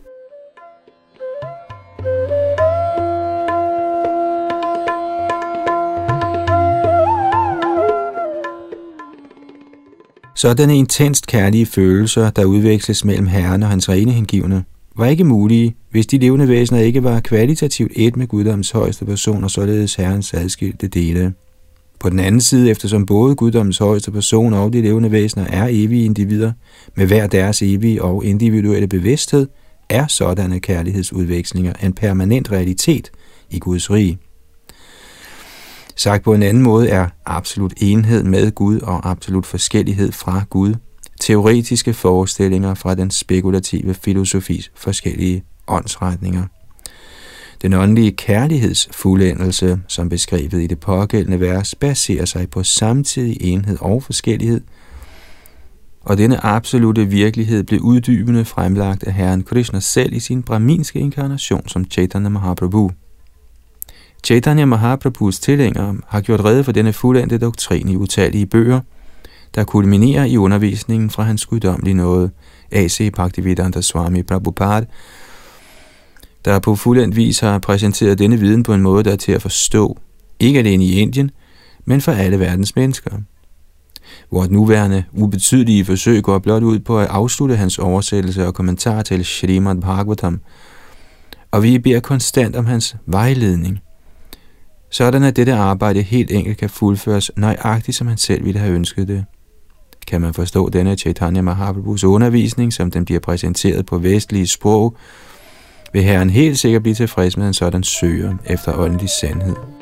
Sådanne intenst kærlige følelser, der udveksles mellem Herren og hans rene hengivne, var ikke mulige, hvis de levende væsener ikke var kvalitativt et med guddommens højeste person og således Herrens adskilte dele. På den anden side, eftersom både guddommens højeste person og de levende væsener er evige individer, med hver deres evige og individuelle bevidsthed, er sådanne kærlighedsudvekslinger en permanent realitet i Guds rige. Sagt på en anden måde er absolut enhed med Gud og absolut forskellighed fra Gud teoretiske forestillinger fra den spekulative filosofis forskellige åndsretninger. Den åndelige kærlighedsfuldendelse, som beskrevet i det pågældende vers, baserer sig på samtidig enhed og forskellighed, og denne absolute virkelighed blev uddybende fremlagt af Herren Krishna selv i sin brahminske inkarnation som Chaitanya Mahaprabhu. Chaitanya Mahaprabhus tilhængere har gjort rede for denne fuldendte doktrin i utallige bøger, der kulminerer i undervisningen fra hans guddommelige nåde, A.C. Bhaktivedanta Swami Prabhupada, der på fuldendt vis har præsenteret denne viden på en måde, der er til at forstå, ikke alene i Indien, men for alle verdens mennesker. Vort nuværende ubetydelige forsøg går blot ud på at afslutte hans oversættelse og kommentar til Srimad Bhagavatam, og vi beder konstant om hans vejledning, sådan at dette arbejde helt enkelt kan fuldføres nøjagtigt, som han selv ville have ønsket det. Kan man forstå denne Chaitanya Mahaprabhus undervisning, som den bliver præsenteret på vestlige sprog, vil Herren helt sikkert blive tilfreds med en sådan søger efter åndelig sandhed.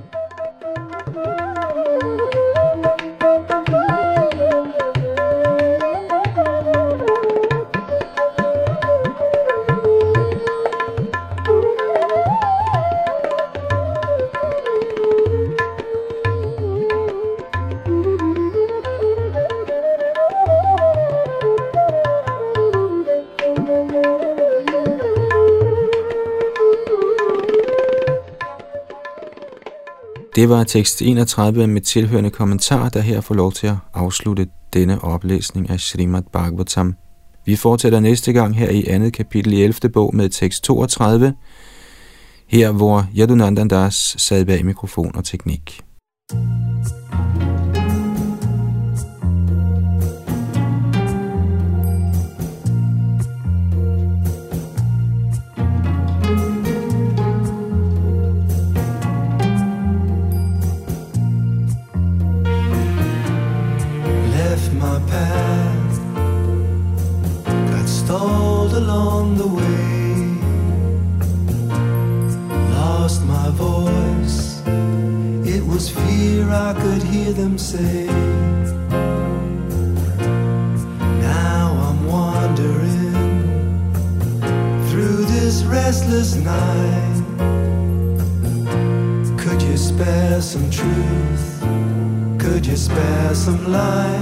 Det var tekst 31 med tilhørende kommentar, der her får lov til at afslutte denne oplæsning af Srimad Bhagavatam. Vi fortsætter næste gang her i andet kapitel i 11. bog med tekst 32, her hvor Yadunandandas sad bag mikrofon og teknik. them some light?